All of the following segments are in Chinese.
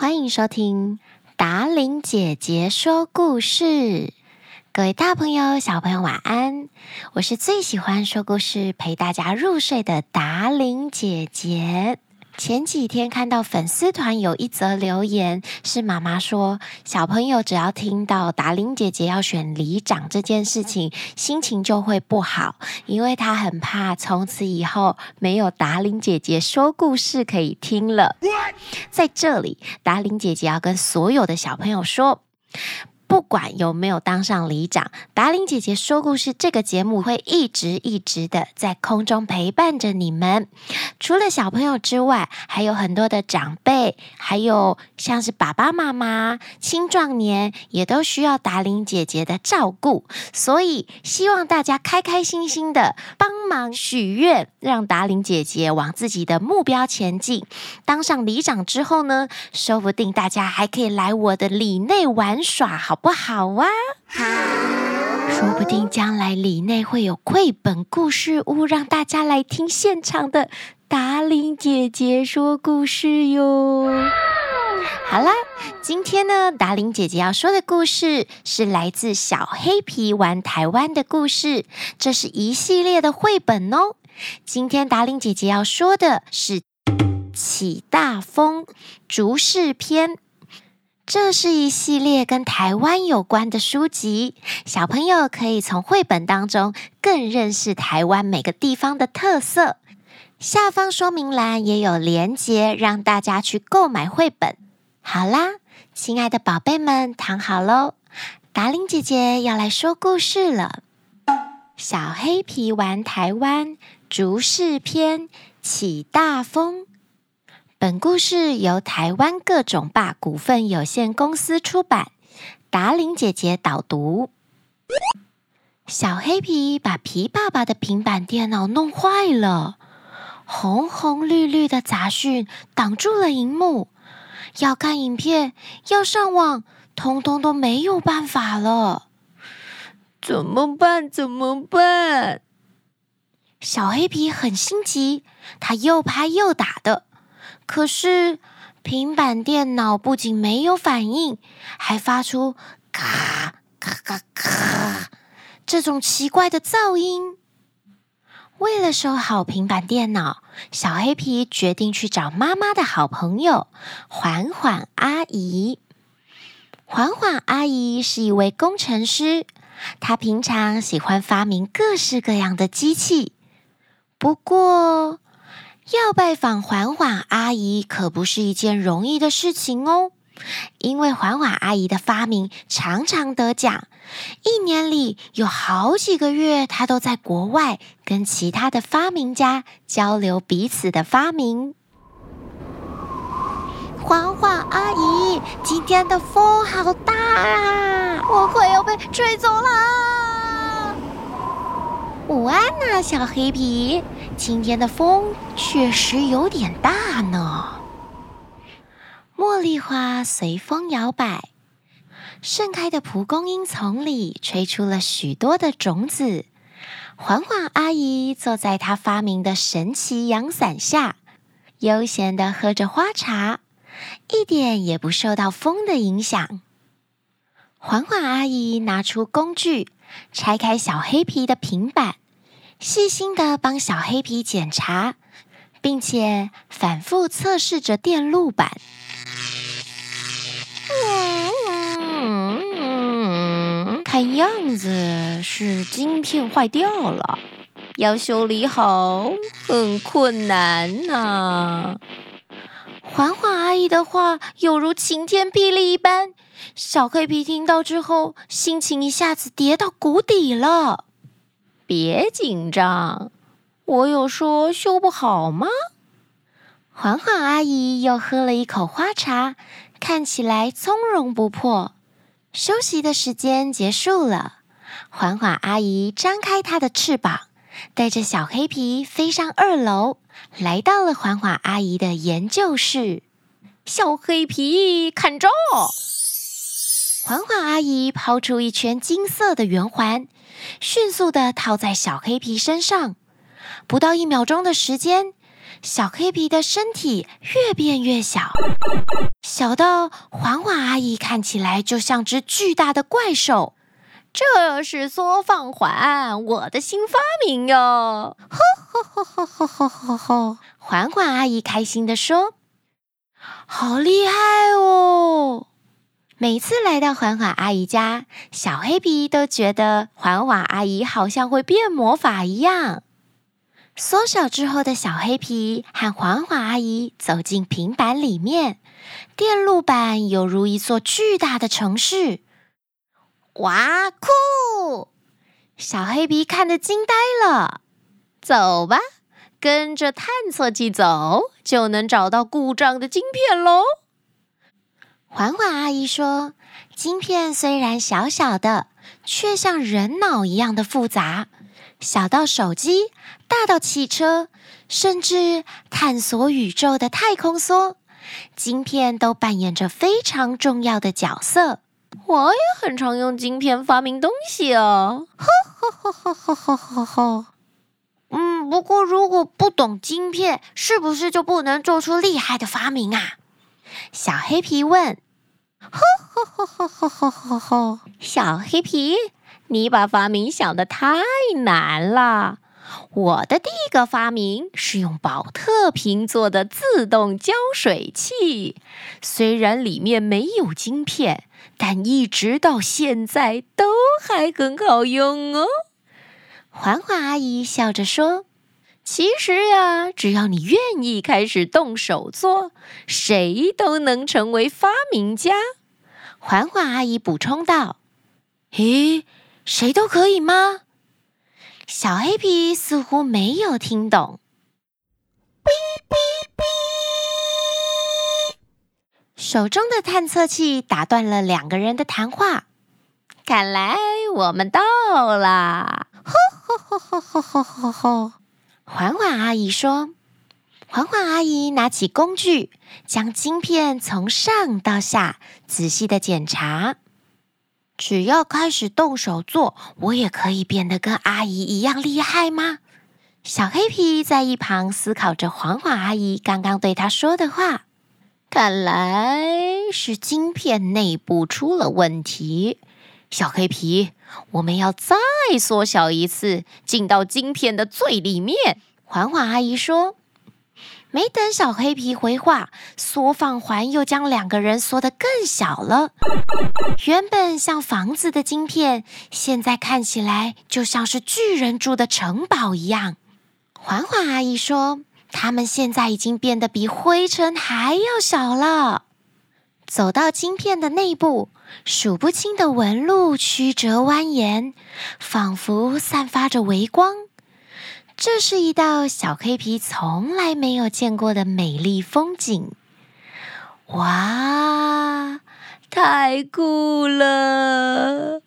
欢迎收听达玲姐姐说故事。各位大朋友、小朋友，晚安！我是最喜欢说故事、陪大家入睡的达玲姐姐。前几天看到粉丝团有一则留言，是妈妈说，小朋友只要听到达玲姐姐要选里长这件事情，心情就会不好，因为她很怕从此以后没有达玲姐姐说故事可以听了。在这里，达玲姐姐要跟所有的小朋友说。不管有没有当上里长，达伶姐姐说故事这个节目会一直一直的在空中陪伴着你们。除了小朋友之外，还有很多的长辈，还有像是爸爸妈妈、青壮年，也都需要达伶姐姐的照顾。所以，希望大家开开心心的帮忙许愿，让达伶姐姐往自己的目标前进。当上里长之后呢，说不定大家还可以来我的里内玩耍，好。不好啊！说不定将来里内会有绘本故事屋，让大家来听现场的达玲姐姐说故事哟。好啦，今天呢，达伶姐姐要说的故事是来自小黑皮玩台湾的故事，这是一系列的绘本哦。今天达玲姐姐要说的是《起大风》竹市篇。这是一系列跟台湾有关的书籍，小朋友可以从绘本当中更认识台湾每个地方的特色。下方说明栏也有连结，让大家去购买绘本。好啦，亲爱的宝贝们，躺好喽，达伶姐姐要来说故事了。小黑皮玩台湾，竹市篇，起大风。本故事由台湾各种霸股份有限公司出版，达玲姐姐导读。小黑皮把皮爸爸的平板电脑弄坏了，红红绿绿的杂讯挡住了荧幕，要看影片、要上网，通通都没有办法了。怎么办？怎么办？小黑皮很心急，他又拍又打的。可是，平板电脑不仅没有反应，还发出咔咔咔咔这种奇怪的噪音。为了收好平板电脑，小黑皮决定去找妈妈的好朋友缓缓阿姨。缓缓阿姨是一位工程师，她平常喜欢发明各式各样的机器。不过，要拜访缓缓阿姨可不是一件容易的事情哦，因为缓缓阿姨的发明常常得奖，一年里有好几个月，她都在国外跟其他的发明家交流彼此的发明。缓缓阿姨，今天的风好大啊，我快要被吹走了。午安呐，小黑皮。今天的风确实有点大呢。茉莉花随风摇摆，盛开的蒲公英丛里吹出了许多的种子。缓缓阿姨坐在她发明的神奇阳伞下，悠闲地喝着花茶，一点也不受到风的影响。缓缓阿姨拿出工具，拆开小黑皮的平板。细心的帮小黑皮检查，并且反复测试着电路板。嗯，看样子是晶片坏掉了，要修理好很困难呐。环环阿姨的话犹如晴天霹雳一般，小黑皮听到之后，心情一下子跌到谷底了。别紧张，我有说修不好吗？环环阿姨又喝了一口花茶，看起来从容不迫。休息的时间结束了，环环阿姨张开她的翅膀，带着小黑皮飞上二楼，来到了环环阿姨的研究室。小黑皮，看着！环环阿姨抛出一圈金色的圆环。迅速地套在小黑皮身上，不到一秒钟的时间，小黑皮的身体越变越小，小到缓缓阿姨看起来就像只巨大的怪兽。这是缩放环，我的新发明哟！呵呵呵呵呵呵呵，缓缓阿姨开心地说：“好厉害哦！”每次来到缓缓阿姨家，小黑皮都觉得缓缓阿姨好像会变魔法一样。缩小之后的小黑皮和缓缓阿姨走进平板里面，电路板犹如一座巨大的城市。哇，酷！小黑皮看得惊呆了。走吧，跟着探测器走，就能找到故障的晶片喽。缓缓阿姨说：“晶片虽然小小的，却像人脑一样的复杂，小到手机，大到汽车，甚至探索宇宙的太空梭，晶片都扮演着非常重要的角色。我也很常用晶片发明东西哦。呵呵呵呵呵呵呵。嗯，不过如果不懂晶片，是不是就不能做出厉害的发明啊？”小黑皮问：“呵呵呵呵呵呵呵，小黑皮，你把发明想的太难了。我的第一个发明是用宝特瓶做的自动浇水器，虽然里面没有晶片，但一直到现在都还很好用哦。”环环阿姨笑着说。其实呀，只要你愿意开始动手做，谁都能成为发明家。缓缓阿姨补充道：“咦，谁都可以吗？”小黑皮似乎没有听懂。哔哔哔！手中的探测器打断了两个人的谈话。看来我们到了。呵呵呵呵呵呵呵呵。缓缓阿姨说：“缓缓阿姨拿起工具，将晶片从上到下仔细的检查。只要开始动手做，我也可以变得跟阿姨一样厉害吗？”小黑皮在一旁思考着缓缓阿姨刚刚对他说的话。看来是晶片内部出了问题。小黑皮，我们要再缩小一次，进到晶片的最里面。缓缓阿姨说：“没等小黑皮回话，缩放环又将两个人缩得更小了。原本像房子的晶片，现在看起来就像是巨人住的城堡一样。”缓缓阿姨说：“他们现在已经变得比灰尘还要小了。”走到晶片的内部，数不清的纹路曲折蜿蜒，仿佛散发着微光。这是一道小黑皮从来没有见过的美丽风景。哇，太酷了！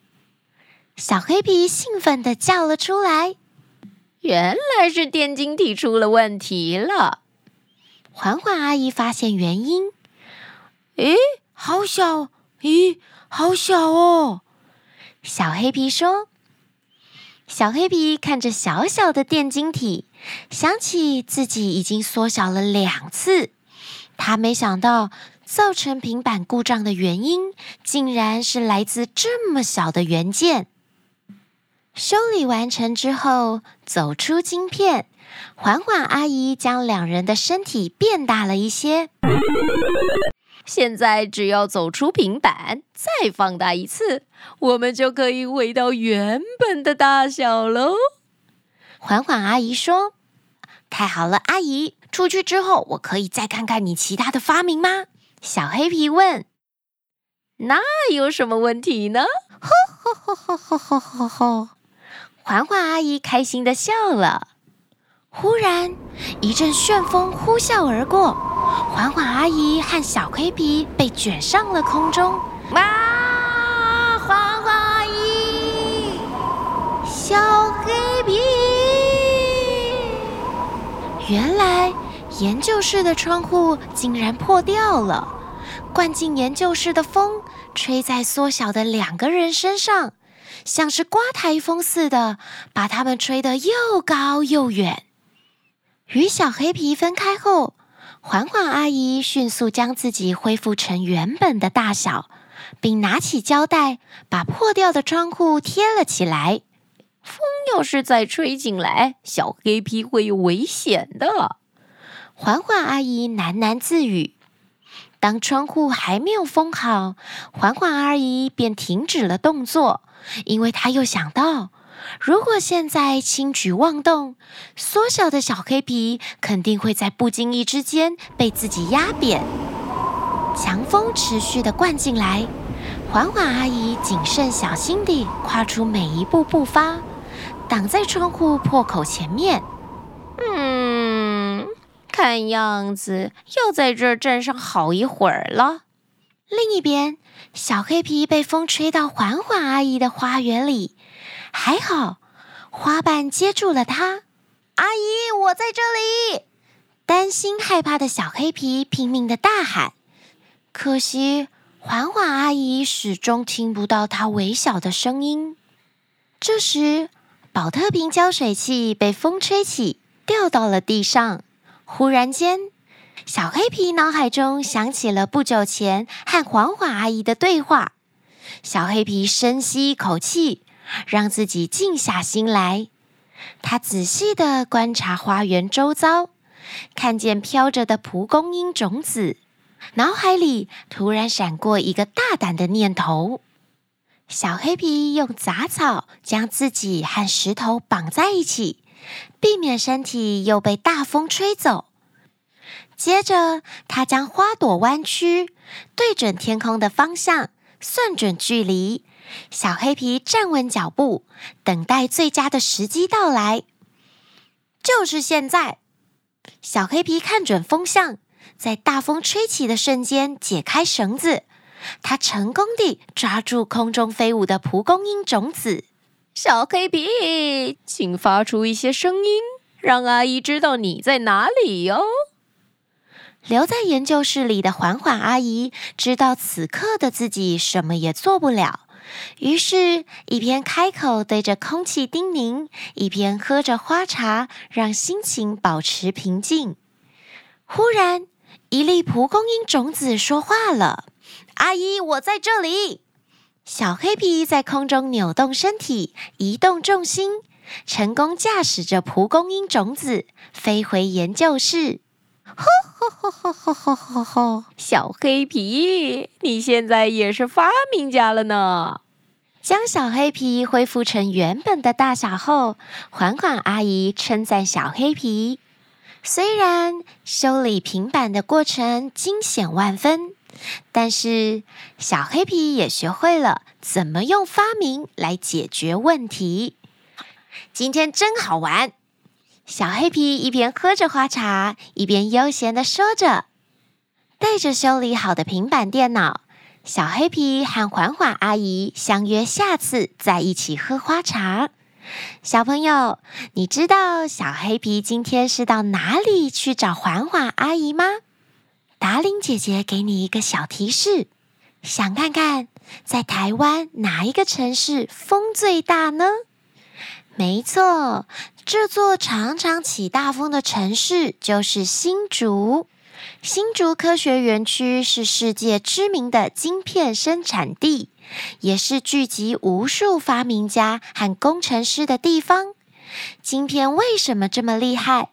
小黑皮兴奋地叫了出来。原来是电晶体出了问题了。缓缓阿姨发现原因。咦，好小！咦，好小哦！小黑皮说：“小黑皮看着小小的电晶体，想起自己已经缩小了两次。他没想到，造成平板故障的原因，竟然是来自这么小的元件。修理完成之后，走出晶片，缓缓阿姨将两人的身体变大了一些。”现在只要走出平板，再放大一次，我们就可以回到原本的大小喽。缓缓阿姨说：“太好了，阿姨，出去之后，我可以再看看你其他的发明吗？”小黑皮问。“那有什么问题呢？”吼吼吼吼吼吼吼吼，缓缓阿姨开心的笑了。忽然，一阵旋风呼啸而过。缓缓阿姨和小黑皮被卷上了空中。哇！缓缓阿姨，小黑皮。原来研究室的窗户竟然破掉了，灌进研究室的风吹在缩小的两个人身上，像是刮台风似的，把他们吹得又高又远。与小黑皮分开后，缓缓阿姨迅速将自己恢复成原本的大小，并拿起胶带把破掉的窗户贴了起来。风要是再吹进来，小黑皮会有危险的。缓缓阿姨喃喃自语。当窗户还没有封好，缓缓阿姨便停止了动作，因为她又想到，如果现在轻举妄动，缩小的小黑皮肯定会在不经意之间被自己压扁。强风持续地灌进来，缓缓阿姨谨慎小心地跨出每一步步伐，挡在窗户破口前面。嗯。看样子要在这儿站上好一会儿了。另一边，小黑皮被风吹到缓缓阿姨的花园里，还好花瓣接住了它。阿姨，我在这里！担心害怕的小黑皮拼命地大喊，可惜缓缓阿姨始终听不到它微小的声音。这时，宝特瓶浇水器被风吹起，掉到了地上。忽然间，小黑皮脑海中想起了不久前和缓缓阿姨的对话。小黑皮深吸一口气，让自己静下心来。他仔细地观察花园周遭，看见飘着的蒲公英种子，脑海里突然闪过一个大胆的念头：小黑皮用杂草将自己和石头绑在一起。避免身体又被大风吹走。接着，他将花朵弯曲，对准天空的方向，算准距离。小黑皮站稳脚步，等待最佳的时机到来。就是现在！小黑皮看准风向，在大风吹起的瞬间解开绳子，他成功地抓住空中飞舞的蒲公英种子。小黑皮，请发出一些声音，让阿姨知道你在哪里哟。留在研究室里的缓缓阿姨知道此刻的自己什么也做不了，于是，一边开口对着空气叮咛，一边喝着花茶，让心情保持平静。忽然，一粒蒲公英种子说话了：“阿姨，我在这里。”小黑皮在空中扭动身体，移动重心，成功驾驶着蒲公英种子飞回研究室。吼吼吼吼吼吼吼！小黑皮，你现在也是发明家了呢！将小黑皮恢复成原本的大小后，缓缓阿姨称赞小黑皮：虽然修理平板的过程惊险万分。但是小黑皮也学会了怎么用发明来解决问题。今天真好玩！小黑皮一边喝着花茶，一边悠闲地说着。带着修理好的平板电脑，小黑皮和缓缓阿姨相约下次再一起喝花茶。小朋友，你知道小黑皮今天是到哪里去找缓缓阿姨吗？达令姐姐给你一个小提示，想看看在台湾哪一个城市风最大呢？没错，这座常常起大风的城市就是新竹。新竹科学园区是世界知名的晶片生产地，也是聚集无数发明家和工程师的地方。晶片为什么这么厉害？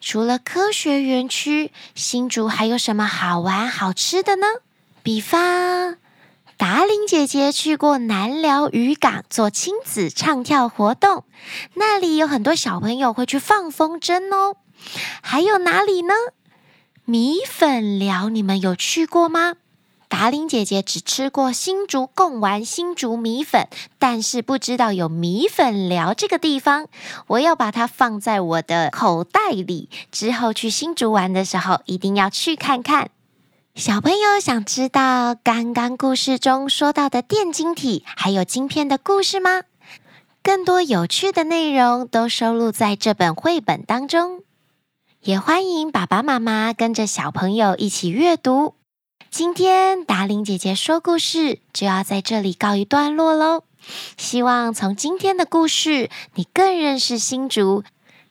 除了科学园区，新竹还有什么好玩好吃的呢？比方，达玲姐姐去过南寮渔港做亲子唱跳活动，那里有很多小朋友会去放风筝哦。还有哪里呢？米粉寮，你们有去过吗？达玲姐姐只吃过新竹贡丸、新竹米粉，但是不知道有米粉寮这个地方。我要把它放在我的口袋里，之后去新竹玩的时候一定要去看看。小朋友想知道刚刚故事中说到的电晶体还有晶片的故事吗？更多有趣的内容都收录在这本绘本当中，也欢迎爸爸妈妈跟着小朋友一起阅读。今天达玲姐姐说故事就要在这里告一段落喽。希望从今天的故事，你更认识新竹，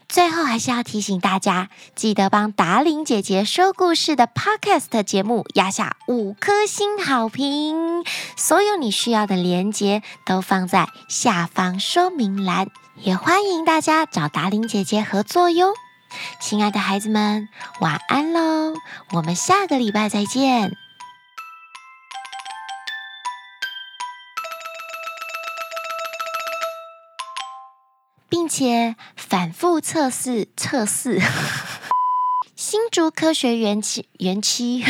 最后还是要提醒大家，记得帮达伶姐姐说故事的 Podcast 节目压下五颗星好评。所有你需要的连接都放在下方说明栏，也欢迎大家找达伶姐姐合作哟。亲爱的孩子们，晚安喽！我们下个礼拜再见。且反复测试测试 新竹科学园区园区。